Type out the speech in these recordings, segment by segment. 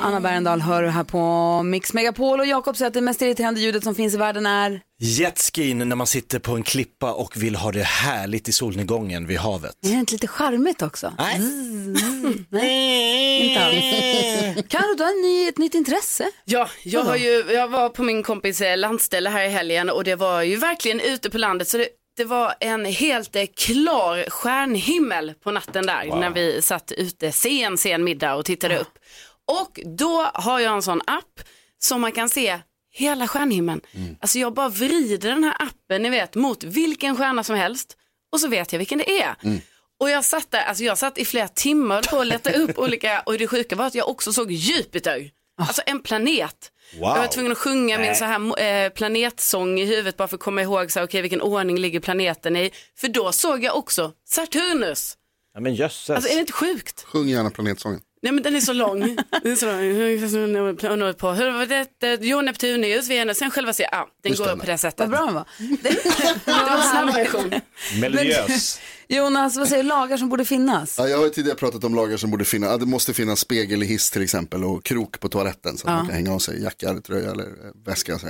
Anna Bergendahl hör du här på Mix Megapol och Jakob säger att det mest irriterande ljudet som finns i världen är Jetskin när man sitter på en klippa och vill ha det härligt i solnedgången vid havet. Är det inte lite charmigt också? Nej. Nej, inte alls. Karo, du har en ny, ett nytt intresse. Ja, jag, har ju, jag var på min kompis eh, landställe här i helgen och det var ju verkligen ute på landet så det, det var en helt eh, klar stjärnhimmel på natten där när vi satt ute sen, sen middag och tittade upp. Och då har jag en sån app som man kan se hela stjärnhimlen. Alltså jag bara vrider den här appen, ni vet, mot vilken stjärna som helst och så vet jag vilken det är. Och jag satt där, alltså jag satt i flera timmar på att leta upp olika, och det sjuka var att jag också såg Jupiter. Alltså en planet. Wow. Jag var tvungen att sjunga min så här eh, planetsång i huvudet bara för att komma ihåg så här, okay, vilken ordning ligger planeten i. För då såg jag också Saturnus. Ja, men jösses. Alltså är det inte sjukt? Sjung gärna planetsången. Nej men den är så lång. Den är så lång. På. Hur var det? Jo, Neptunius, Venus, sen själva ser, ja, den Just går det. på det sättet. Vad bra den var. Det, Det var en snabb version. Melodiös. Jonas, vad säger du? Lagar som borde finnas? Ja, jag har ju tidigare pratat om lagar som borde finnas. Ja, det måste finnas spegel i hiss till exempel och krok på toaletten så att man kan hänga av sig jacka, eller tröja eller eh, väska. Så.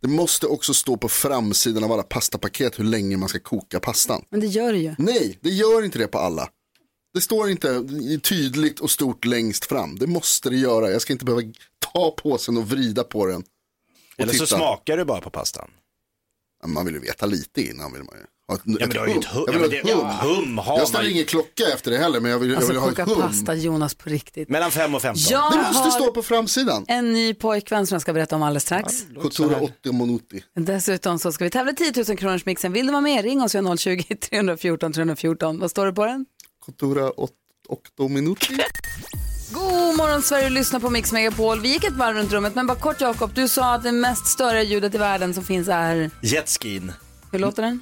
Det måste också stå på framsidan av alla pastapaket hur länge man ska koka pastan. Men det gör det ju. Nej, det gör inte det på alla. Det står inte tydligt och stort längst fram. Det måste det göra. Jag ska inte behöva ta påsen och vrida på den. Och Eller så titta. smakar du bara på pastan. Man vill ju veta lite innan. Vill man ju. Ha ett, Ja, men du har ju ett hum. Jag Ja, vill ett det, hum. hum har Jag ställer man ingen klocka efter det heller, men jag vill, jag Alltså vill ha ett hum. pasta, Jonas, på riktigt. Mellan 5 och 15. Jag Det måste stå på framsidan. en ny pojkvän som jag ska berätta om alldeles strax. Couture 80 Monuti. Dessutom så ska vi tävla 10 000 kronors mixen. Vill du vara med? Ring oss vid 020 314 314. Vad står det på den? Couture 80 Minuti. God morgon Sverige, lyssna på Mix Megapol. Vi gick ett varv runt rummet, men bara kort Jakob, du sa att det mest störiga ljudet i världen som finns är, Jetskin. hur låter den?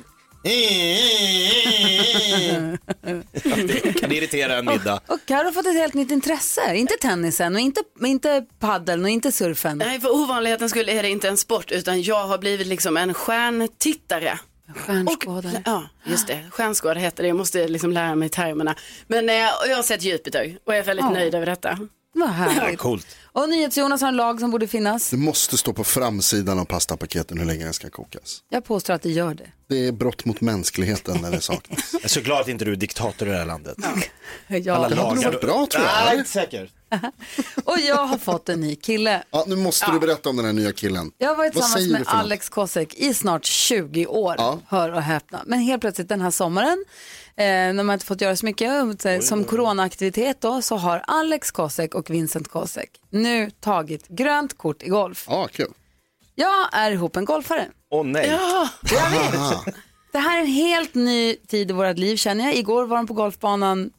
Det kan irritera en middag. Och Karo har fått ett helt nytt intresse. Inte tennisen och inte, inte paddeln och inte surfen. Nej, för ovanlighetens skull är det inte en sport utan jag har blivit liksom en stjärntittare. Stjärnskådare. Ja, just det. Stjärnskådare heter det. Jag måste liksom lära mig termerna. Men eh, och jag har sett Jupiter och jag är väldigt Ja. nöjd över detta. Vad härligt. Coolt. Och NyhetsJonas har en lag som borde finnas. Det måste stå på framsidan av pastapaketen hur länge den ska kokas. Jag påstår att det gör det. Det är brott mot mänskligheten när det saknas. Jag är så glad att inte du är diktator i det här landet. Ja. Alla Det hade nog lagar. varit bra tror jag. Nej, inte säker. Och jag har fått en ny kille. Ja, nu måste du berätta om den här nya killen. Jag har varit Vad tillsammans med? Alex Kosek i snart 20 år. Ja. Hör och häpna. Men helt plötsligt den här sommaren, eh, när man inte fått göra så mycket, eh, som coronaaktivitet då, så har Alex Kosek och Vincent Kosek nu tagit grönt kort i golf. Ja, kul. Jag är ihop en golfare. Åh nej. Det här är en helt ny tid i vårt liv känner jag. Igår var de på golfbanan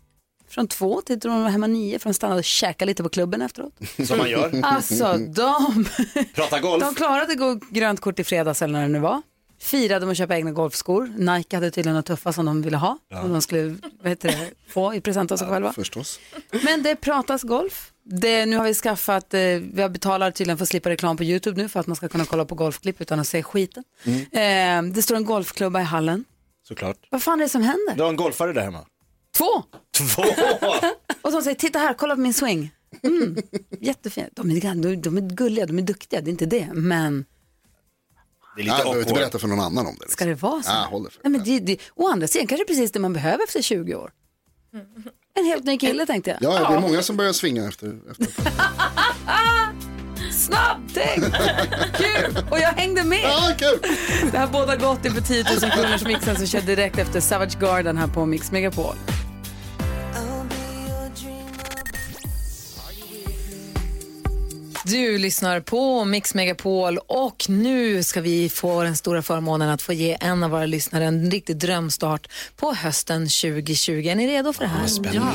från två till de var hemma nio för de stannade och käkade lite på klubben efteråt. Som man gör. Alltså de, Prata golf. de klarade att gå grönt kort i fredags eller när det nu var. Firade med att köpa egna golfskor. Nike hade tydligen något tuffa som de ville ha. Som de skulle vad heter det, få i present av sig själva. Förstås. Men det pratas golf. Det, nu har vi skaffat, eh, vi har betalar tydligen för att slippa reklam på YouTube nu för att man ska kunna kolla på golfklipp utan att se skiten. Eh, det står en golfklubba i hallen. Såklart. Vad fan är det som händer? Du har en golfare där hemma. Två! Två. Och de säger, titta här, kolla på min swing. Mm, jättefint. De är, de, de är gulliga, de är duktiga, det är inte det. Men Det är Ja, lite jag behöver inte berätta för någon annan om det. ska det vara så? Ja, håll det för Nej, men det, det, å andra sidan kanske precis det man behöver efter 20 år. En helt ny kille tänkte jag. Ja, det är många som börjar svinga efter. efter. Snabbtänk! Kul! Och jag hängde med. Ja, kul! Det här båda gott inför 10 000 kronors mixen som kör direkt efter Savage Garden här på Mix Megapol. Du lyssnar på Mix Megapol och nu ska vi få den stora förmånen att få ge en av våra lyssnare en riktig drömstart på hösten 2020. Är ni redo för det här? Ja.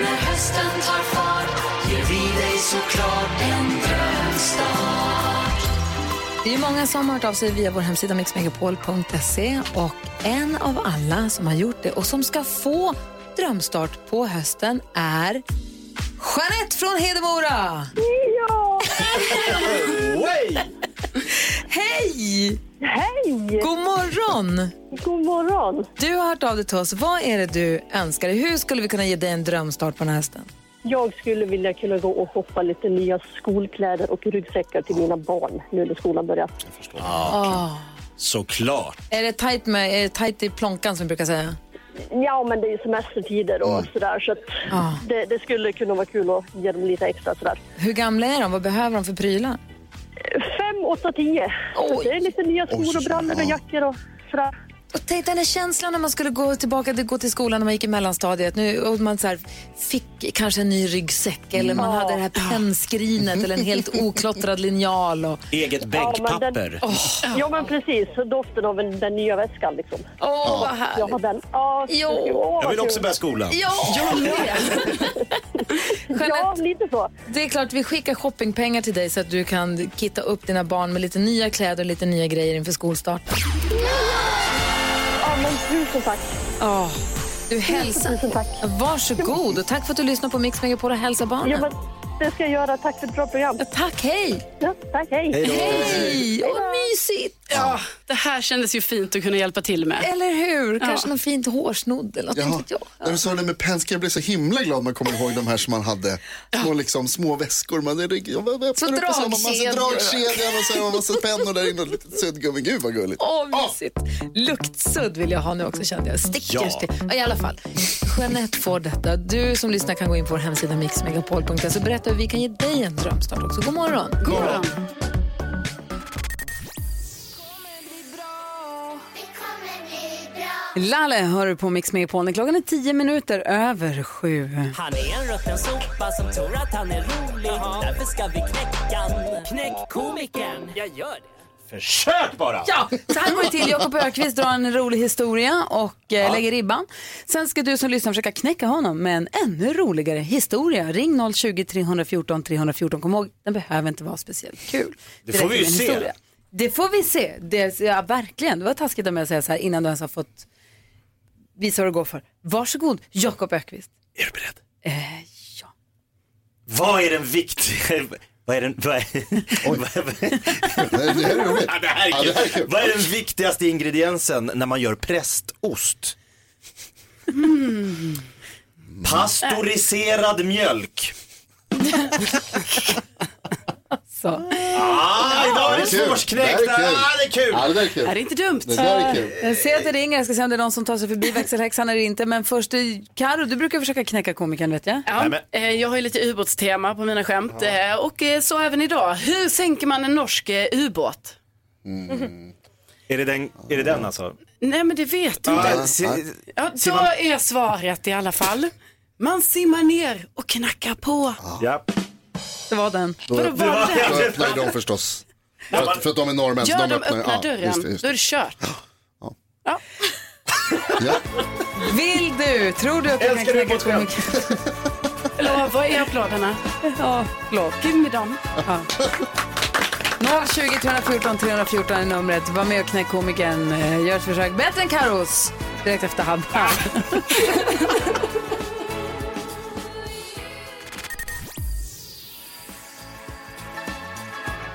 När hösten tar fart ger vi dig såklart en drömstart Det är många som har hört av sig via vår hemsida mixmegapol.se och en av alla som har gjort det och som ska få drömstart på hösten är Jeanette från Hedemora! Ja! Hej! Hej! God morgon! God morgon! Du har hört av dig till oss. Vad är det du önskar dig? Hur skulle vi kunna ge dig en drömstart på den här hösten? Jag skulle vilja kunna gå och shoppa lite nya skolkläder och ryggsäckar till mina barn nu när skolan börjar. Såklart. Är det tajt, med, är det tajt i plånkan som vi brukar säga? Ja, men det är ju semestertider och sådär så att Ja. det, det skulle kunna vara kul att ge dem lite extra sådär. Hur gamla är de? Vad behöver de för prylar? Fem, åtta, tio. Så Oj. det är lite nya skor och brallor och ja. jackor och sådär. Och tänk den där känslan när man skulle gå tillbaka gå till skolan när man gick i mellanstadiet. Nu, och man så här, fick kanske en ny ryggsäck eller man Ja. hade det här pennskrinet eller en helt oklottrad linjal. Och, Eget Ja, men den- bänkpapper. Ja, men precis. Så Doften av den, den nya väskan liksom. åh, vad Jag härligt. har den. Ja, Jo. åh, Jag vill vad också börja skolan. Ja, jag med. Ja, lite så. det är klart vi skickar shoppingpengar till dig så att du kan kitta upp dina barn med lite nya kläder och lite nya grejer inför skolstarten. Ja, men tusen tack. Åh, du hälsa. Tusen tack. Varsågod och tack för att du lyssnar på Mix Megapol och hälsa barnen. Ja, men det ska jag göra. Tack för ett bra program. Tack, hej! Ja, tack, hej. Hej då. Hej! Vad mysigt! Ja, det här kändes ju fint att kunna hjälpa till med. Eller hur? Kanske någon fint hårsnodd eller något, inte Ja, vet jag. när du sa det med pennskar, jag blev så himla glad man kommer ihåg de här som man hade. Små, liksom, små väskor. Man, öppnar upp och så har man massa dragkedjor. och så har man massa pennor där inne och lite suddgummi. Gud vad gulligt. Åh, mysigt. Luktsudd vill jag ha nu också kände jag. Stickers Ja. till. Ja, I alla fall. Jeanette får detta. Du som lyssnar kan gå in på vår hemsida mixmegapol.se och berätta hur vi kan ge dig en drömstart också. God morgon. God morgon. Lalle hör du på Mix Megapol. Klockan är tio minuter över sju. Han är en rutten sopa som tror att han är rolig. Därför ska vi knäcka. Knäck komikern. Jag gör det. Försök bara! Ja, så här går det till. Jakob Ökvist drar en rolig historia och eh, lägger ribban. Sen ska du som lyssnar försöka knäcka honom med en ännu roligare historia. Ring 020 314 314. Kom ihåg, den behöver inte vara speciellt kul. Det får vi ju se. historia. Det får vi se. Det, ja, verkligen. Det var taskigt av mig att säga så här innan du ens har fått visa vad det går för. Varsågod, Jakob Ökvist. Är du beredd? Eh, ja. Vad är den viktiga... Vad är den... Vad är... vad är- den viktigaste ingrediensen när man gör prästost? Hmm. Pastoriserad mjölk. Så. Ah, idag är det kul. svårsknäckt. Det här är kul. Ah, det är kul. Ja, det där är Det kul. inte dumt. Det där är kul. Jag ser att det ringer, jag ska se om det är någon som tar sig förbi växelhäxan eller inte. Men först, eh, Karo, du brukar försöka knäcka komikern vet jag. Ja, eh, jag har ju lite ubåtstema på mina skämt eh, och eh, så även idag. Hur sänker man en norsk eh, ubåt? Är det den, är det den alltså? Nej men det vet du Ah, inte. Ja, då är svaret i alla fall. Man simmar ner och knackar på. Ja. Det var den. Då, Vadå, var det då det? öppnar ju de förstås. För att, för att de är norrmän. så Gör de öppnar, öppnar ja, dörren, Just det, just då är det. det kört. Ja. Ja. Vill du, tror du att du kan Älskar knäcka ubåtsskämt. komikern? Eller vad är applåderna? Ja, förlåt. Give me dem. 020 314 314 är numret. Var med och knäck komikern. Eh, Gör ett försök. Bättre än Karos. Direkt efter Habba.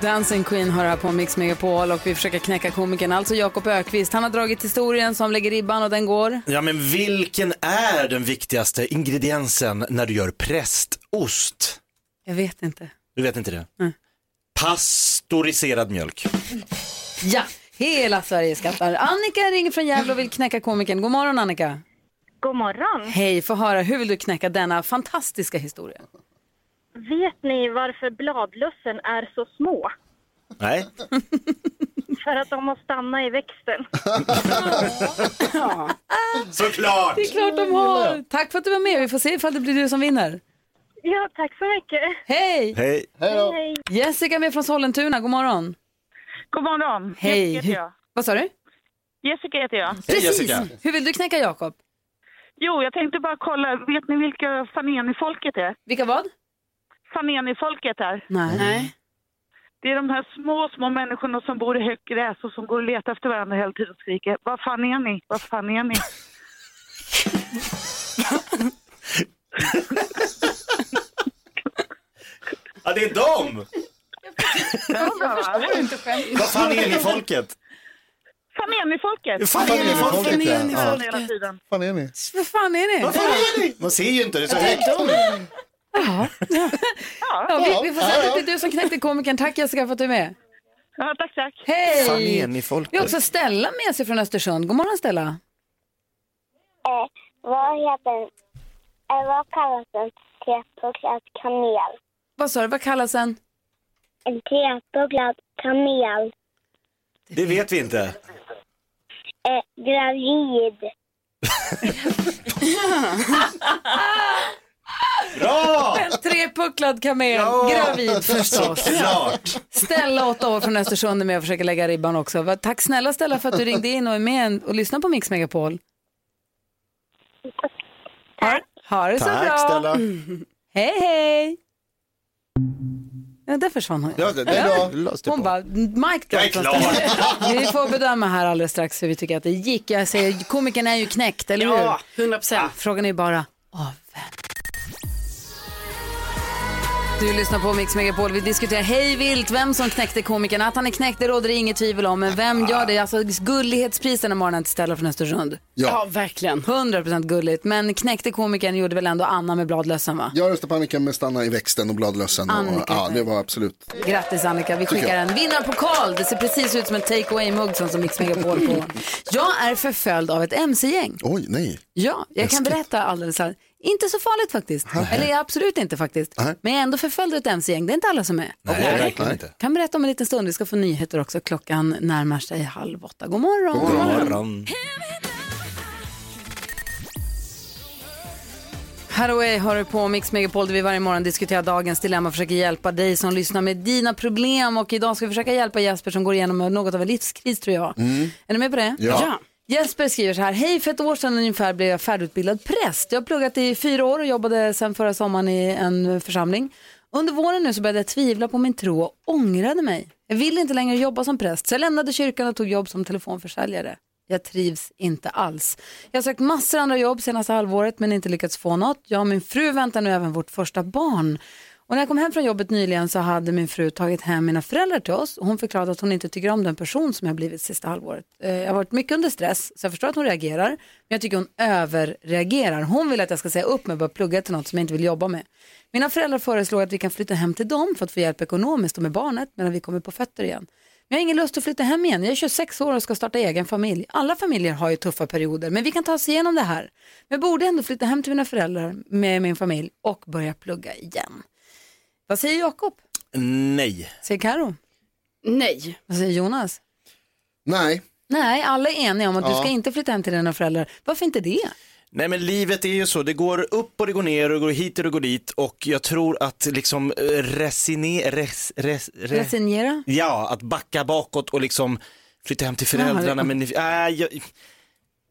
Dancing Queen har här på Mix Megapol och vi försöker knäcka komikern, alltså Jakob Ökvist. Han har dragit historien som lägger ribban och den går. ja, men vilken är den viktigaste ingrediensen när du gör prästost? Jag vet inte. Du vet inte det? Pastoriserad mjölk. Ja, hela Sverige skrattar. Annika ringer från Gävle och vill knäcka komikern. God morgon Annika. God morgon. Hej, få höra. Hur vill du knäcka denna fantastiska historia? Vet ni varför bladlössen är så små? Nej. För att de måste stanna i växten. Såklart! Det är klart de har. Tack för att du var med. Vi får se ifall det blir du som vinner. Ja, tack så mycket. Hej! Hej. Hej. Jessica är med från Sollentuna. God morgon. God morgon. Hej. Jessica heter jag. Vad sa du? Jessica heter jag. Hej Jessica. Hur vill du knäcka Jakob? Jo, jag tänkte bara kolla. Vet ni vilka Faneni-folket är? Vilka vad? Faneni-folket är. Nej. Nej. Det är de här små, små människorna som bor i högt gräs och som går och letar efter varandra hela tiden och skriker. Vad fan är ni? Vad fan är ni? Ja, det är dem! Vad fan är ni folket? Fan är ni folket? Fan är ni folket? är ni? Vad fan är ni? Vad fan är ni? Man ser ju inte, det är så högt. Ja, vi, vi får säga att det är du som knäckte komikern. Tack Jessica för att du är med. Ja, tack, tack. Hej! Fan Vi har också Stella med sig från Östersund. God morgon Stella. Eh, vad heter eh, vad kallas en tepugglad kamel? Vad sa du, vad kallas en? En tepugglad kamel. Det vet vi inte. Eh, gravid. Bra! En trepucklad kamel, gravid förstås. Såklart. Stella, åtta år från Östersund är med och försöker lägga ribban också. Tack snälla Stella för att du ringde in och är med och lyssnar på Mix Megapol. Ha, ha det så bra. Tack Stella. Hej hej. Ja, där försvann hon. Ja, det, det, Ja. Hon bara, är drop. klar. Vi får bedöma här alldeles strax hur vi tycker att det gick. Jag säger, komikern är ju knäckt, eller Ja, hur? 100 procent. Frågan är bara, av vem? Du lyssnar på Mix Megapol. Vi diskuterar hej vilt vem som knäckte komikern. Att han är knäckt det råder det inget tvivel om. Men vem gör det? Alltså gullighetsprisen den här morgonen till Stella från Östersund. Ja, verkligen. 100% gulligt. Men knäckte komikern gjorde väl ändå Anna med bladlössen va? Jag röstar på Annika med stanna i växten och bladlössen. Och, Annika. ja, det var absolut. Grattis Annika, vi skickar en vinnarpokal. Det ser precis ut som en take away-mugg som som Mix Megapol på. Jag är förföljd av ett mc-gäng. Oj, nej. Ja, jag kan Läskigt. berätta alldeles här. Inte så farligt faktiskt. Eller absolut inte faktiskt. Nej. Men jag är ändå förföljd av ett mc-gäng. Det är inte alla som är. Nej, verkligen inte. Kan berätta om en liten stund. Vi ska få nyheter också. Klockan närmar sig halv åtta. God morgon. God morgon. Haraway har du på Mix Megapol där vi varje morgon diskuterar dagens dilemma och försöker hjälpa dig som lyssnar med dina problem. Och idag ska vi försöka hjälpa Jesper som går igenom något av en livskris tror jag. Är ni med på det? Ja. Jesper skriver så här, hej för ett år sedan ungefär blev jag färdigutbildad präst. Jag har pluggat i fyra år och jobbade sedan förra sommaren i en församling. Under våren nu så började jag tvivla på min tro och ångrade mig. Jag vill inte längre jobba som präst så jag lämnade kyrkan och tog jobb som telefonförsäljare. Jag trivs inte alls. Jag har sökt massor andra jobb senaste halvåret men inte lyckats få något. Jag och min fru väntar nu även vårt första barn. Och när jag kom hem från jobbet nyligen så hade min fru tagit hem mina föräldrar till oss. Och hon förklarade att hon inte tycker om den person som jag blivit sista halvåret. Eh, jag har varit mycket under stress så jag förstår att hon reagerar. Men jag tycker hon överreagerar. Hon vill att jag ska säga upp mig och börja plugga till något som jag inte vill jobba med. Mina föräldrar föreslår att vi kan flytta hem till dem för att få hjälp ekonomiskt och med barnet medan vi kommer på fötter igen. Men jag har ingen lust att flytta hem igen. Jag är 26 år och ska starta egen familj. Alla familjer har ju tuffa perioder, men vi kan ta oss igenom det här. Men jag borde ändå flytta hem till mina föräldrar med min familj och börja plugga igen. Vad säger Jakob? Nej. Säger Karo? Nej. Vad säger Jonas? Nej, Nej, alla är eniga om att du Ja. ska inte flytta hem till dina föräldrar. Varför inte det? Nej men livet är ju så, det går upp och det går ner och det går hit och det går dit och jag tror att liksom eh, resine, res, res, res, Resignera? Ja, att backa bakåt och liksom flytta hem till föräldrarna. Men, äh, jag,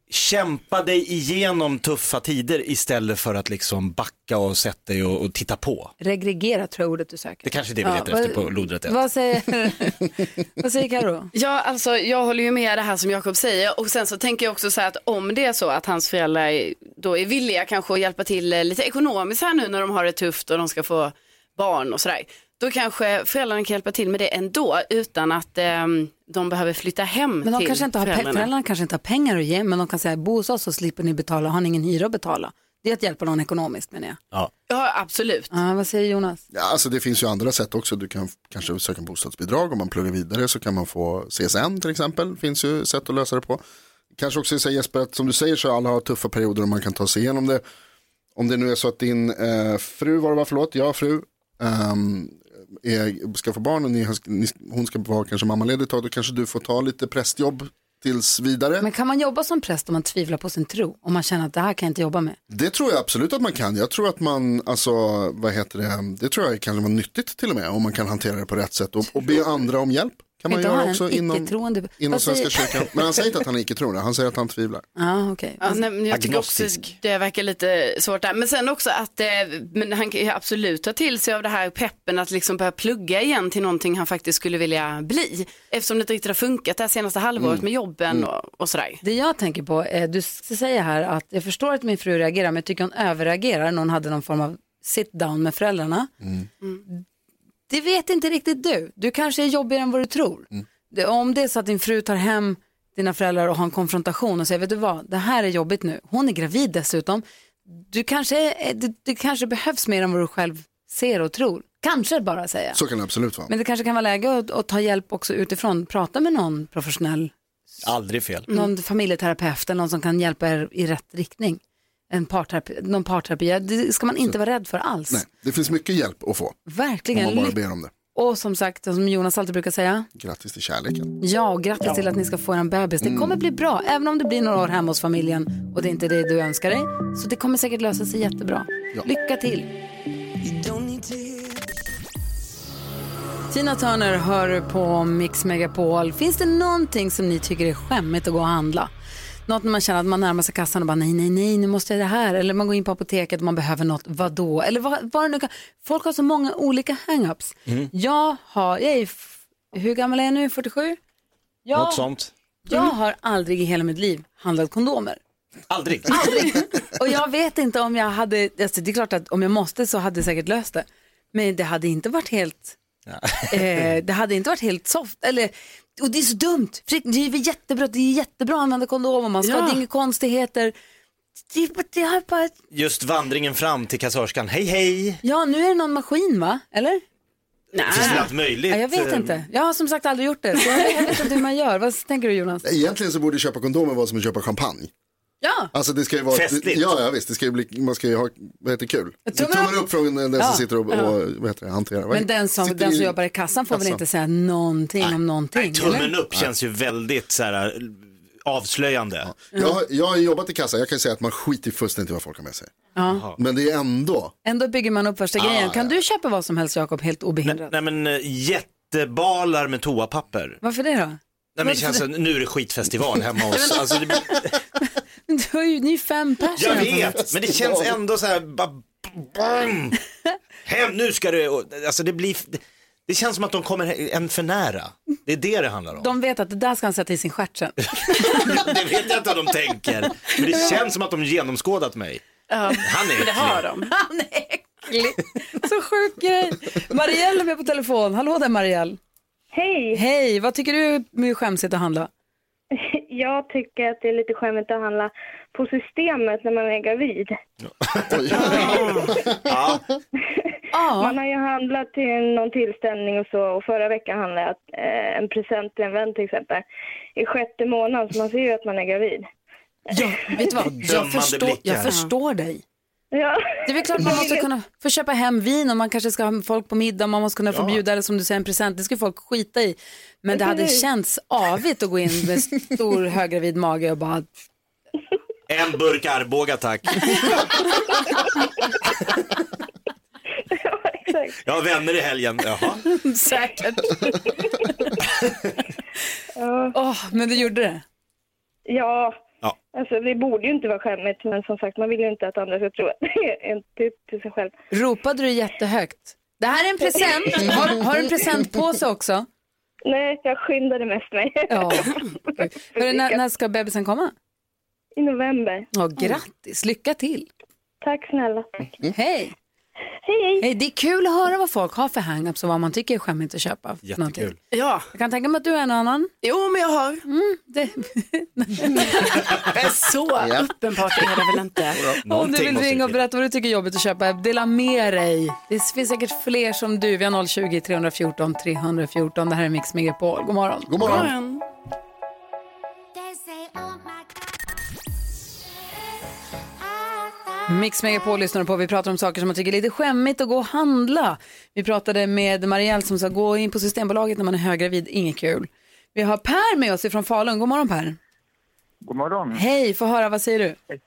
kämpa dig igenom tuffa tider istället för att liksom backa och sätta dig och, och titta på. Regregera tror jag ordet du söker. Det kanske är det vi letar vad- efter på lodrätt. Vad säger, vad säger Karo? Ja, alltså jag håller ju med det här som Jakob säger och sen så tänker jag också så här att om det är så att hans föräldrar då är villiga kanske att hjälpa till lite ekonomiskt här nu när de har det tufft och de ska få barn och sådär. Då kanske föräldrarna kan hjälpa till med det ändå utan att ehm, de behöver flytta hem Men de till kanske inte har, föräldrarna. föräldrarna kanske inte har pengar att ge, men de kan säga bo hos oss så slipper ni betala, har ni ingen hyra att betala. Det är att hjälpa någon ekonomiskt menar jag. Ja. Ja, absolut. Ja, vad säger Jonas? ja, alltså det finns ju andra sätt också. Du kan kanske söka bostadsbidrag om man pluggar vidare så kan man få CSN till exempel. finns ju sätt att lösa det på. Kanske också säga Jesper att som du säger så alla har tuffa perioder och man kan ta sig igenom det. Om det nu är så att din eh, fru, var det var, förlåt, jag fru, ehm, är, ska få barn och ni, ni, hon ska vara kanske mammaledig ett tag, då kanske du får ta lite prästjobb tills vidare. Men kan man jobba som präst om man tvivlar på sin tro? Om man känner att det här kan jag inte jobba med? Det tror jag absolut att man kan. Jag tror att man, alltså, vad heter det, det tror jag kan vara nyttigt till och med om man kan hantera det på rätt sätt och, och be andra om hjälp. Kan man göra också inom, inom Svenska kyrkan. Men han säger inte att han är icke-troende, han säger att han tvivlar. Ja, okej. Ja, nej, men jag tycker också Agnostisk. det verkar lite svårt där. Men sen också att eh, men han kan ju absolut ta till sig av det här peppen att liksom börja plugga igen till någonting han faktiskt skulle vilja bli. Eftersom det inte riktigt har funkat det här senaste halvåret med jobben och, och sådär. Det jag tänker på är, du säger här att jag förstår att min fru reagerar, men jag tycker hon överreagerar när hon hade någon form av sit down med föräldrarna. Det vet inte riktigt du. Du kanske är jobbigare än vad du tror. Det, om det är så att din fru tar hem dina föräldrar och har en konfrontation och säger, vet du vad, det här är jobbigt nu. Hon är gravid dessutom. Du kanske, är- det, det kanske behövs mer än vad du själv ser och tror. Kanske bara säga. Så kan det absolut vara. Men det kanske kan vara läge att, att ta hjälp också utifrån. Prata med någon professionell Aldrig fel. någon familjeterapeut eller någon som kan hjälpa er i rätt riktning. En parterapi, någon parterapi, det ska man inte vara rädd för alls. Nej, det finns mycket hjälp att få om Verkligen. man bara ber om det. Och som sagt, som Jonas alltid brukar säga, Grattis till kärleken. ja och grattis till att ni ska få en bebis. Det kommer bli bra, även om det blir några år hemma hos familjen och det är inte det du önskar dig. Så det kommer säkert lösa sig jättebra. Ja. Lycka till! Tina Turner hör på Mix Megapol. Finns det någonting som ni tycker är skämmigt att gå och handla? Något när man känner att man närmar sig kassan och bara nej, nej, nej, nu måste jag det här. Eller man går in på apoteket och man behöver något, vadå? Eller vad, vad det nu kan. Folk har så många olika hang-ups. Jag har, jag är, hur gammal är jag nu? 47? Jag, Något sånt. jag har aldrig i hela mitt liv handlat kondomer. Aldrig. Och jag vet inte om jag hade, alltså det är klart att om jag måste så hade jag säkert löst det. Men det hade inte varit helt, eh, det hade inte varit helt soft. Eller, och det är så dumt, det är väl jättebra, det är jättebra att använda kondom och man ska, Ja. det är inga konstigheter. Det, det är bara, Just vandringen fram till kassörskan, hej hej. ja nu är det någon maskin va, eller? Det finns allt möjligt. Ja, jag vet eh, inte, jag har som sagt aldrig gjort det. Jag vet inte hur man gör, vad tänker du Jonas? Egentligen så borde köpa kondomer vara som att köpa champagne. Ja, Alltså det ska ju vara, Festligt. ja, ja visst, det ska ju bli, man ska ju ha, vad heter det, kul. Tummen Tummen upp. från den Ja, som sitter och, och vad heter det, hanterar. Men den som, sitter den som i jobbar i kassan får väl kassan. inte säga någonting om någonting? Nej, tummen eller? upp känns ju väldigt så här, avslöjande. Jag, har- jag har jobbat i kassa, jag kan säga att man skiter fullständigt i vad folk har med sig. Ja. Men det är ändå, Ändå bygger man upp första grejen. Kan du köpa vad som helst Jakob helt obehindrat? Nej men eh, jättebalar med toapapper. Varför det då? Nej, men det känns som, nu är det skitfestival hemma hos alltså, det, Du har ju, ni är fem personer. Jag vet, men det känns ändå så här, bara, bam. Hem, nu ska det, och- alltså det blir, det, det känns som att de kommer en för nära. Det är det det handlar om. De vet att det där ska han sätta i sin stjärt sen. Det vet jag inte vad de tänker. Men det känns som att de genomskådat mig. Han är Det har äcklig. de. Han är äcklig. Så sjuk grej. Marielle är med på telefon. Hallå där Marielle. Hej! Hej, vad tycker du är skämsigt att handla? Jag tycker att det är lite skämmigt att handla på systemet när man är gravid. Ja, Man har ju handlat till någon tillställning och så och förra veckan handlade jag eh, en present till en vän till exempel i sjätte månaden så man ser ju att man är gravid. ja vet du vad? Jag förstår, jag förstår dig. Ja. Det är väl klart man måste kunna få köpa hem vin och man kanske ska ha folk på middag, man måste kunna få bjuda eller som du säger en present, det ska folk skita i. Men det hade känts avigt att gå in med stor höggravid mage och bara en burk Arboga tack. ja, exakt. Jag har vänner i helgen. Jaha. säkert. Åh, men du gjorde det? Ja. Ja. Alltså det borde ju inte vara skämmigt men som sagt man vill ju inte att andra ska tro att det är en typ till sig själv. Ropade du jättehögt? Det här är en present. Har, har du en present på sig också? Nej, jag skyndade mest mig. Ja. Hörru, när, när ska bebisen komma? I november. Ja, grattis, lycka till. Tack snälla. Hej. Hej, hej. Hej, det är kul att höra vad folk har för hang-ups och vad man tycker är skämmigt att köpa. någonting. Jättekul. Ja, Jag kan tänka mig att du är en annan. jo men jag har. Det, Så uppenbart är det väl inte. om du vill ringa och berätta vad du tycker är jobbigt att köpa, dela med dig. Det finns säkert fler som du. Vi har 020 314 314. Det här är Mix Megapol. God morgon. god morgon. Mix Megapol lyssnar på. Vi pratar om saker som man tycker är lite skämmigt att gå och handla. Vi pratade med Marielle som sa gå in på Systembolaget när man är höggravid, inget kul. Vi har Per med oss ifrån Falun. God morgon Per. God morgon. Hej, få höra, vad säger du?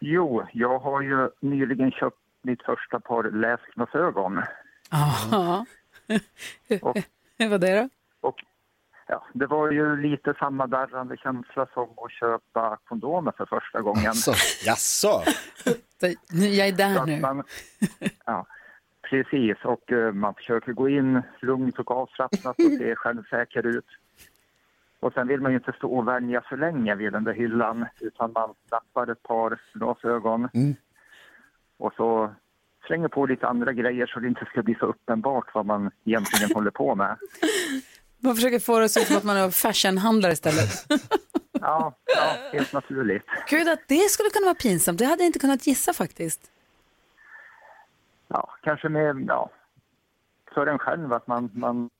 Jo, jag har ju nyligen köpt mitt första par läsglasögon. Jaha. Hur var det då? Ja, det var ju lite samma darrande känsla som att köpa kondomer för första gången. Så, Jaså? Nu, jag är där nu. man, ja, precis, och eh, man försöker gå in lugnt och avslappnat och se självsäker ut. Och sen vill man ju inte stå och vänja för länge vid den där hyllan utan man tappar ett par glasögon och så slänger på lite andra grejer så det inte ska bli så uppenbart vad man egentligen håller på med. Man försöker få det att se ut som att man är fashionhandlare istället. Ja, ja helt naturligt. Gud, att det skulle kunna vara pinsamt. Det hade jag inte kunnat gissa faktiskt. Ja, kanske med, ja, för en själv att man, man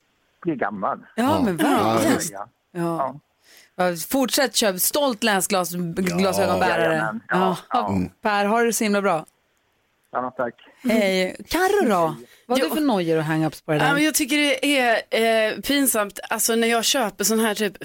blir gammal. Ja, men verkligen. Ja. Ja. Ja, Fortsätt köp stolt läsglasögonbärare. Ja. Ja, ja. Per, har du det så himla bra. Ja, tack. Hej. Carro då? Vad har du för nojor och hang-ups på det Ja, där? men jag tycker det är eh, pinsamt, alltså när jag köper sån här typ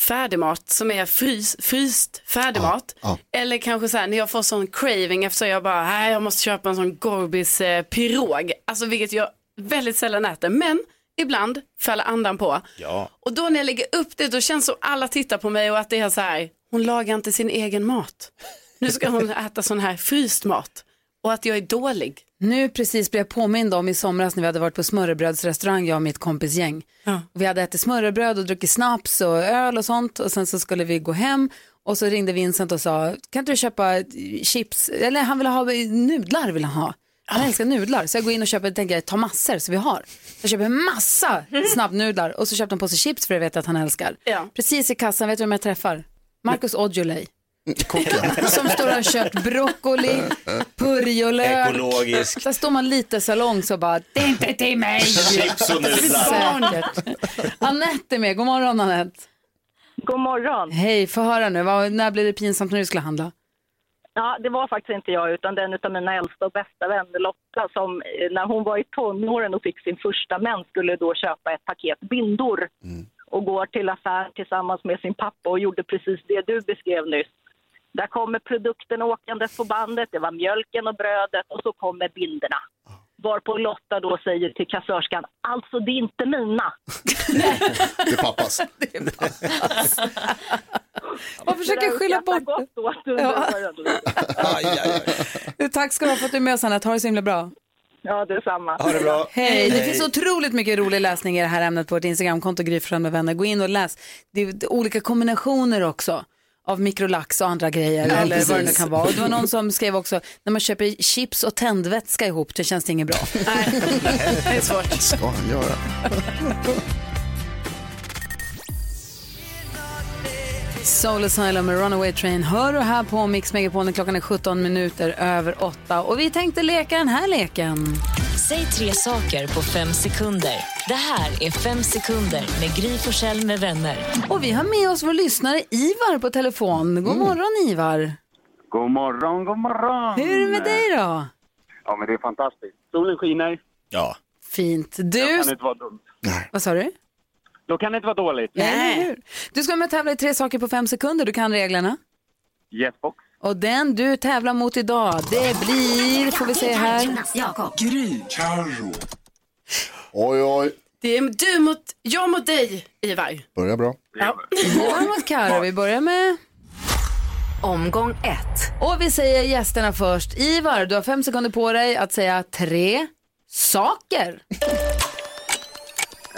färdigmat som är frys, fryst färdigmat. Ja, Eller kanske så här när jag får sån craving efter jag bara, nej jag måste köpa en sån Gorbis eh, pirog. Alltså vilket jag väldigt sällan äter, men ibland faller andan på. Ja. Och då när jag lägger upp det, då känns det som alla tittar på mig och att det är så här, hon lagar inte sin egen mat. Nu ska hon äta sån här fryst mat. Och att jag är dålig. Nu precis blev jag påmind om i somras när vi hade varit på smörrebrödsrestaurang, jag och mitt kompisgäng. Ja. Vi hade ätit smörrebröd och druckit snaps och öl och sånt och sen så skulle vi gå hem och så ringde Vincent och sa, kan inte du köpa chips, eller han ville ha nudlar vill han ha. Han älskar nudlar, så jag går in och köper, tänker jag, ta massor så vi har. Jag köper massa snabbnudlar och så köpte han på sig chips för jag vet att han älskar. Ja. Precis i kassan, vet du vem jag träffar? Marcus Aujalay. Kocken. Som står och har köpt broccoli, purjolök. Ekologisk. Där står man lite salong så bara, det är inte till mig. Chips och nudlar. Anette är med, god morgon Anette. God morgon. Hej, få höra nu, Vad, när blev det pinsamt när du skulle handla? Ja, det var faktiskt inte jag utan den av mina äldsta och bästa vänner Lotta som eh, när hon var i tonåren och fick sin första mens skulle då köpa ett paket bindor och går till affären tillsammans med sin pappa och gjorde precis det du beskrev nyss. Där kommer produkten åkandes på bandet, det var mjölken och brödet och så kommer binderna. Varpå Lotta då säger till kassörskan, alltså det är inte mina. Det är pappas. Man försöker skylla bort gott då att du Ja. Aj, aj, aj. Tack ska du ha för att du är med oss Anette, ha det så himla bra. ja, detsamma. Ha det bra. Hej, det finns otroligt mycket rolig läsning i det här ämnet på vårt Instagramkonto Gry med vänner. Gå in och läs. Det är det är olika kombinationer också av mikrolax och andra grejer eller vad det nu precis. kan vara. Och det var någon som skrev också, när man köper chips och tändvätska ihop, det känns det inget bra. Det är svårt. Ska han göra? Soul Asylum med Runaway Train hör du här på Mix Megapol när klockan är 17 minuter över 8 och vi tänkte leka den här leken. Säg tre saker på fem sekunder. Det här är Fem sekunder med Gry Forssell med vänner. Och vi har med oss vår lyssnare Ivar på telefon. God morgon Ivar. God morgon, god morgon! Hur är det med dig då? Ja, men det är fantastiskt. Solen skiner. Ja. Fint. Då Du, kan det inte vara dumt. vad sa du? Då kan det inte vara dåligt. Hur? Du ska med och tävla i tre saker på fem sekunder. Du kan reglerna. Yesbox. Och den du tävlar mot idag, det blir, får vi se här. Oj, oj. Det är du mot, jag mot dig, Ivar. Börjar bra. Ja. Ivar mot Karo. Vi börjar med... Omgång ett. Och vi säger gästerna först. Ivar, du har fem sekunder på dig att säga tre saker.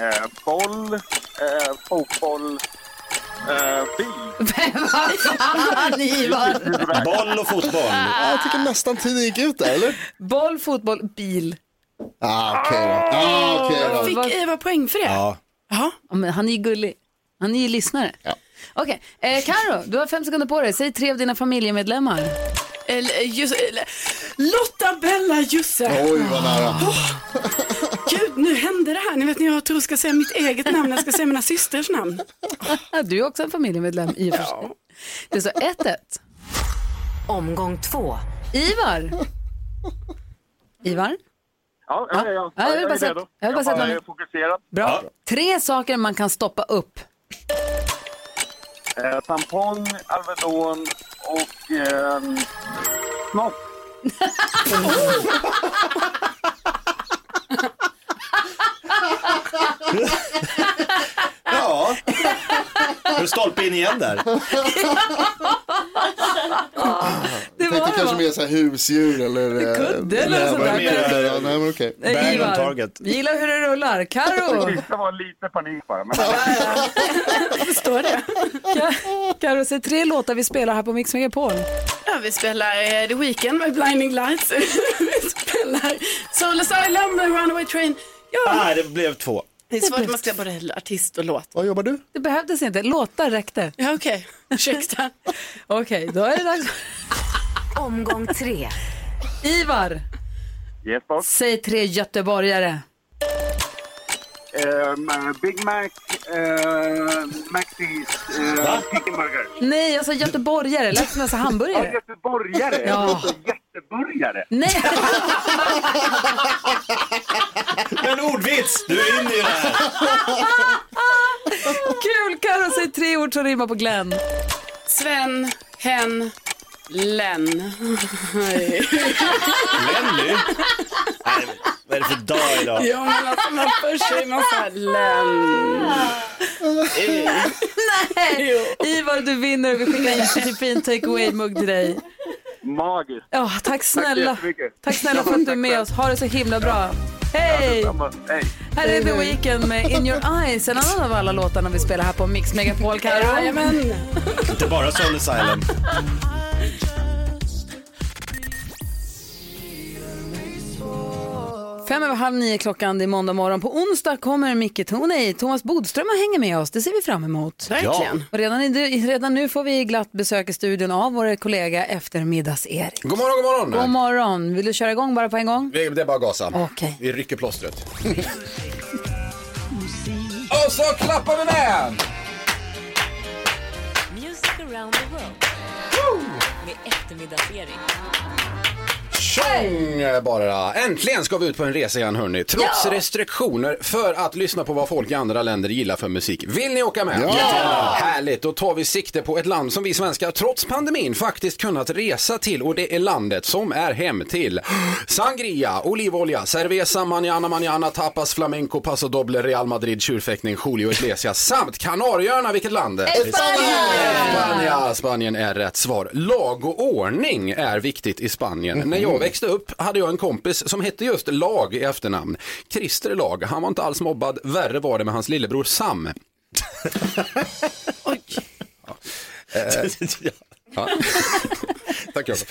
Eh, boll, eh, fotboll, eh, bil. Vad fan Ivar? Boll och fotboll. Ja, jag tycker nästan tiden gick ut där, eller? Boll, fotboll, bil. Ah, okej då. Ah, okej då. Fick Ivar poäng för det? Ja. Ja. Ja, men han är ju gullig. Han är ju lyssnare. Ja. Okej, eh, Karo, du har fem sekunder på dig. Säg tre av dina familjemedlemmar. Eller, just, eller, Lotta, Bella, Jusse. Oj, vad nära. Gud, nu hände det här. Ni vet när jag tror jag ska säga mitt eget namn, jag ska säga mina systers namn. Ja, Du är också en familjemedlem i och för sig. Det står 1-1. Omgång två. Ivar. Ivar? Ja, ja, ja. Ja, jag vill bara är säga- redo. jag bara man- är fokuserad. Bra. Tre saker man kan stoppa upp. Eh, tampong, Alvedon och eh, snopp. Ja. Har du stolpe in igen där? Det Jag tänkte kanske mer så här husdjur eller... Kudde eller Nej, sånt där. ja, Nej men okej. Eh, Ivar, vi gillar hur det rullar. Karo. Det var lite panik bara. Men... Förstår det. Ka- Karo, säg tre låtar vi spelar här på Mix Megapol. Ja, vi spelar eh, The Weeknd med Blinding Lights. vi spelar Soul Asylum med Runaway Train. Ja, Nej, det blev två. det är svårt att man ska både artist och låt. Vad jobbar du? Det behövdes inte, låtar räckte. Ja, okej. Ursäkta. Okej, då är det dags. Omgång tre. Ivar, Yes, boss. säg tre göteborgare. Um, Big Mac, Maxis, uh, Chicken Burger. Nej, jag sa göteborgare, lät som jag sa hamburgare. Göteborgare? Ja. Jag trodde jätteburgare. Nej, En ordvits! Du är inne i det här. kul! Karo, säg tre ord som rimmar på Glenn. Sven, Hen, Len. Lenny? Nej, vad är det för dag idag? Ja, men alltså man först säger man så här Len. Nej, Ivar, du vinner och vi skickar en fin take away-mugg till dig. Magiskt. Ja, tack snälla. jättemycket. Tack snälla för att du är med oss. Ha det så himla bra. Hej! Hej. Här är The Weeknd med In Your Eyes, en annan av alla låtarna vi spelar här på Mix Megapol, Karo. Jajamän. Inte bara Soul Asylum. Halv nio klockan, det är måndag morgon. På onsdag kommer Micke Tornving, Thomas Bodström och hänger med oss. Det ser vi fram emot. Verkligen. Och redan, i- redan nu får vi glatt besök i studion av vår kollega eftermiddags-Erik. God morgon, god morgon. God morgon. Vill du köra igång bara på en gång? Vi- Det är bara att gasa. Okej. Vi rycker plåstret. Och så klappar vi med! Music around the world. Med eftermiddags-Erik. Tjong bara! Äntligen ska vi ut på en resa igen hörni. Trots restriktioner för att lyssna på vad folk i andra länder gillar för musik. Vill ni åka med? Ja! Härligt, då tar vi sikte på ett land som vi svenskar trots pandemin faktiskt kunnat resa till och det är landet som är hem till sangria, olivolja, cerveza, manana manana, tapas, flamenco, paso doble, Real Madrid, tjurfäktning, Julio Iglesias samt Kanarieöarna. Vilket land? Spanien! Spanien är rätt svar. Lag och ordning är viktigt i Spanien. När jag växte upp hade jag en kompis som hette just Lag i efternamn. Christer Lag, han var inte alls mobbad. Värre var det med hans lillebror Sam. Ja. Tack Jakob.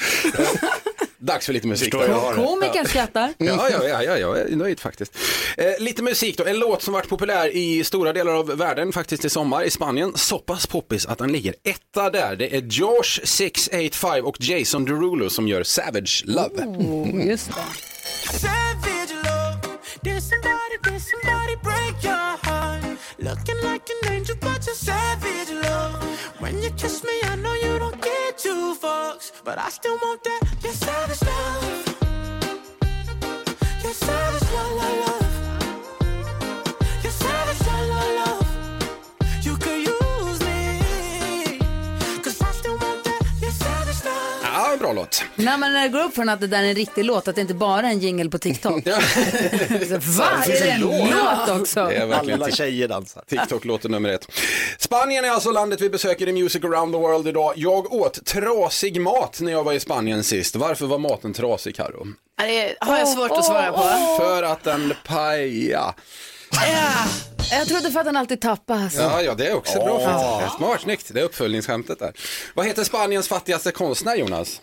Dags för lite musik. Komikern skrattar. Ja, ja, ja, ja, jag är nöjd faktiskt. Eh, lite musik då. En låt som varit populär i stora delar av världen faktiskt i sommar i Spanien. Så pass poppis att den ligger etta där. Det är Josh 685 och Jason Derulo som gör Savage Love. Oh, just det. Savage love. Did somebody, did somebody break your heart? Looking like an angel, but you're savage love. When you kiss me, I know you don't two fucks, but I still want that. You're savage love. Låt. När man när det går upp för en att det där är en riktig låt, att det inte bara är en jingle på TikTok. Ja. Va? Är det en låt också? Det är verkligen Alla tjejer dansar. TikTok-låten nummer ett. Spanien är alltså landet vi besöker i Music around the world idag. Jag åt trasig mat när jag var i Spanien sist. Varför var maten trasig, Karo? Ja, Det har jag svårt att svara på. För att den paja. Jag trodde för att den alltid tappas. Ja, ja, det är också bra. Smart, snyggt. Det är uppföljningsskämtet där. Vad heter Spaniens fattigaste konstnär, Jonas?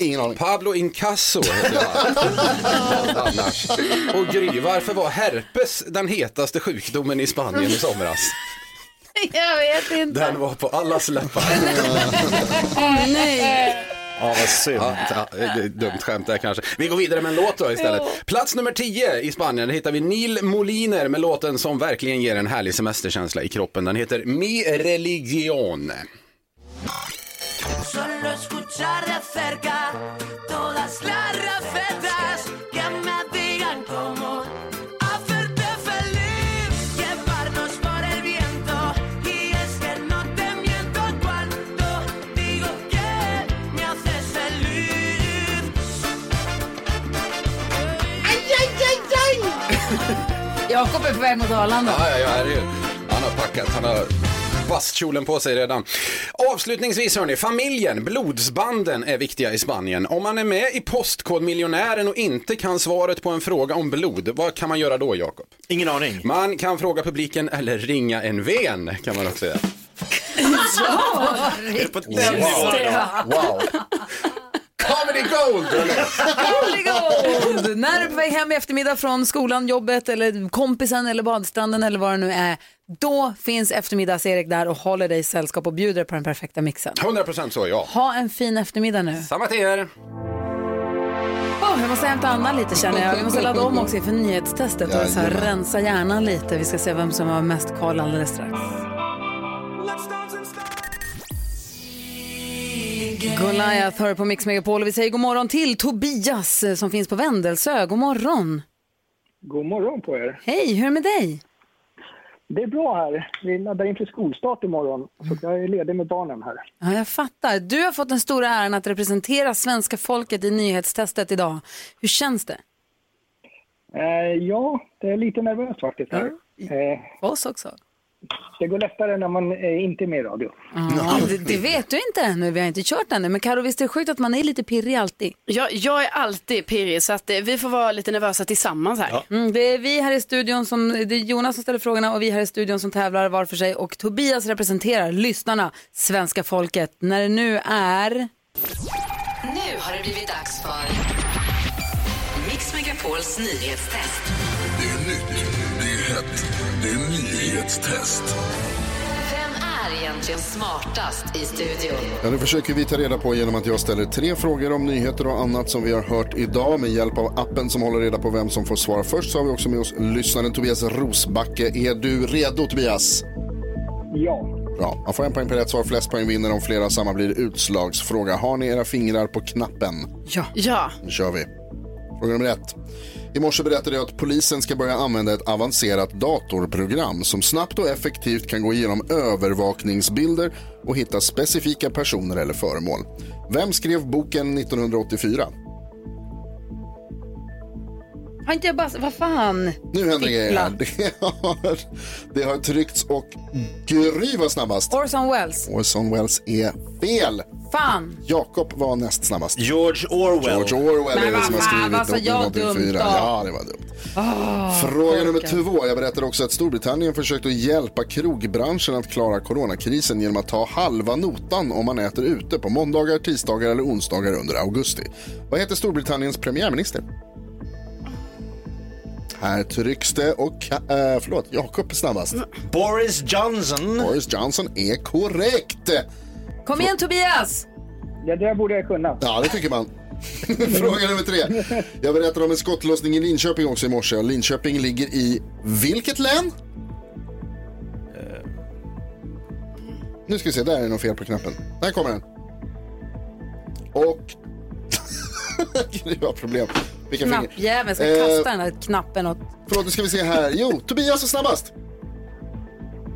Ingen aning. Pablo Incasso heter. Annars. Och Gry, varför var herpes den hetaste sjukdomen i Spanien i somras? Jag vet inte. Den var på allas läppar. Nej. Ja, vad synd. Ja, ja, dumt skämt där kanske. Vi går vidare med en låt då istället. Plats nummer 10 i Spanien, hittar vi Neil Moliner med låten som verkligen ger en härlig semesterkänsla i kroppen. Den heter Mi Religion. Solo escuchar de cerca todas las recetas que me digan cómo hacerte feliz, llevarnos por el viento. Y es que no te miento cuando digo que me haces feliz. Jakob är på väg mot Arlanda. Ja, ja, ja, herregud. Han har packat. Han har bastkjolen på sig redan. Avslutningsvis hörni, familjen, blodsbanden är viktiga i Spanien. Om man är med i Postkodmiljonären och inte kan svaret på en fråga om blod, vad kan man göra då Jakob? Ingen aning. Man kan fråga publiken eller ringa en ven kan man också göra. Ja, på den Wow. Comedy gold! Comedy Gold! När du är på väg hem i eftermiddag från skolan, jobbet eller kompisen eller badstranden eller vad det nu är. Då finns eftermiddags-Erik där och håller dig sällskap och bjuder på den perfekta mixen. 100% så ja. Ha en fin eftermiddag nu. Samma till er. Oh, jag måste hämta Anna lite känner jag. Vi måste ladda om också inför nyhetstestet och så här, rensa hjärnan lite. Vi ska se vem som har mest koll alldeles strax. Goliath hör på Mix Megapol och vi säger god morgon till Tobias eh, som finns på Vändelsö. God morgon. God morgon på er. Hej, hur är det med dig? Det är bra här. Vi laddar inför skolstart imorgon, så jag är ledig med barnen här. Ja, jag fattar. Du har fått den stora äran att representera svenska folket i nyhetstestet idag. Hur känns det? Eh, ja, det är lite nervöst faktiskt. Här. Eh, För oss också. Det går lättare när man eh, inte är med i radio. Ja, det, det vet du inte ännu, vi har inte kört ännu. Men Karo, visst är det sjukt att man är lite pirrig alltid? Jag, jag är alltid pirrig så att eh, vi får vara lite nervösa tillsammans här. Mm, det är vi här i studion som, det är Jonas som ställer frågorna och vi här i studion som tävlar var för sig. Och Tobias representerar lyssnarna, svenska folket, när det nu är... Nu har det blivit dags för Mix Megapols nyhetstest. Det är nytt, det är hett, det är nyhetstest. Vem är egentligen smartast i studion? Ja, det försöker vi ta reda på genom att jag ställer tre frågor om nyheter och annat som vi har hört idag. Med hjälp av appen som håller reda på vem som får svara först så har vi också med oss lyssnaren Tobias Rosbacke. Är du redo Tobias? Ja. Bra. Man får en poäng per rätt svar. Flest poäng vinner. Om flera samma blir utslagsfråga. Har ni era fingrar på knappen? Ja. Ja. Nu kör vi. Fråga nummer ett. I morse berättade jag att polisen ska börja använda ett avancerat datorprogram som snabbt och effektivt kan gå igenom övervakningsbilder och hitta specifika personer eller föremål. Vem skrev boken 1984? Har inte jag bara... Vad fan? Nu händer grejer. Det har, det har tryckts och Gry var snabbast. Orson Welles. Orson Welles är fel. Fan. Jakob var näst snabbast. George Orwell. George Orwell är det som har skrivit sa jag dumt 1984. då? Ja, det var dumt. Oh, Fråga nummer två. Jag berättade också att Storbritannien försökt att hjälpa krogbranschen att klara coronakrisen genom att ta halva notan om man äter ute på måndagar, tisdagar eller onsdagar under augusti. Vad heter Storbritanniens premiärminister? Här trycks det och äh, förlåt, Jakob är snabbast. Boris Johnson. Boris Johnson är korrekt. Kom igen Tobias! Det där borde jag kunna. Ja, det tycker man. Fråga nummer tre. Jag berättade om en skottlossning i Linköping också i morse. Linköping ligger i vilket län? Nu ska vi se, där är det något fel på knappen. Där kommer den. Och... det var problem. Vilka. Knappjäveln ska Eh, kasta den här knappen åt... Förlåt, nu ska vi se här. Jo, Tobias är snabbast.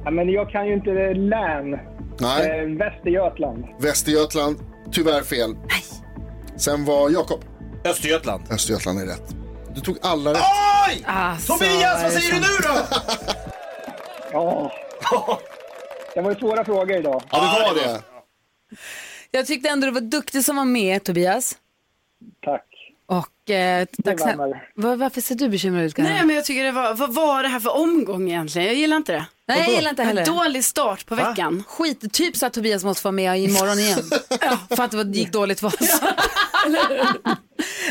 Ja, men jag kan ju inte län. Nej. Eh, Västergötland. Västergötland, tyvärr fel. Sen var Jakob. Östergötland. Östergötland är rätt. Du tog alla rätt. Oj! Alltså, Tobias, vad säger du nu då? Ja. Det var ju svåra frågor idag. Ja, det var det. Jag tyckte ändå du var duktig som var med Tobias. Tack. Eh. Var, varför ser du bekymrad ut? Nej men jag tycker det var, vad var det här för omgång egentligen? Jag gillar inte det. Nej, jag gillar inte heller. En dålig start på veckan. Skit, typ så att Tobias måste vara med imorgon igen. ja, för att det var- gick dåligt för oss.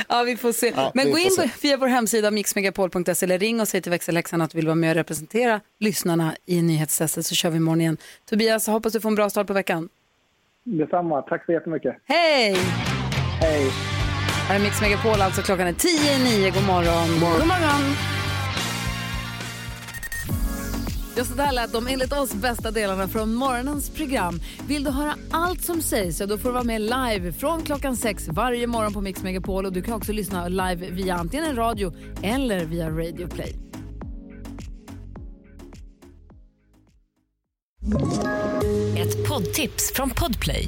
ja, vi får se. Ja, Men gå in se. via vår hemsida mixmegapol.se eller ring och säg till växelläxan att du vill vara med och representera lyssnarna i nyhetstestet så kör vi imorgon igen. Tobias, jag hoppas du får en bra start på veckan. Detsamma. Tack så jättemycket. Hej! Hej. Här är Mix Megapol, alltså klockan är tio i nio. God morgon. God morgon. Just det här lät de enligt oss bästa delarna från morgonens program. Vill du höra allt som sägs så då får du vara med live från klockan sex varje morgon på Mix Megapol. Och du kan också lyssna live via antingen en radio eller via Radio Play. Ett poddtips från Podplay.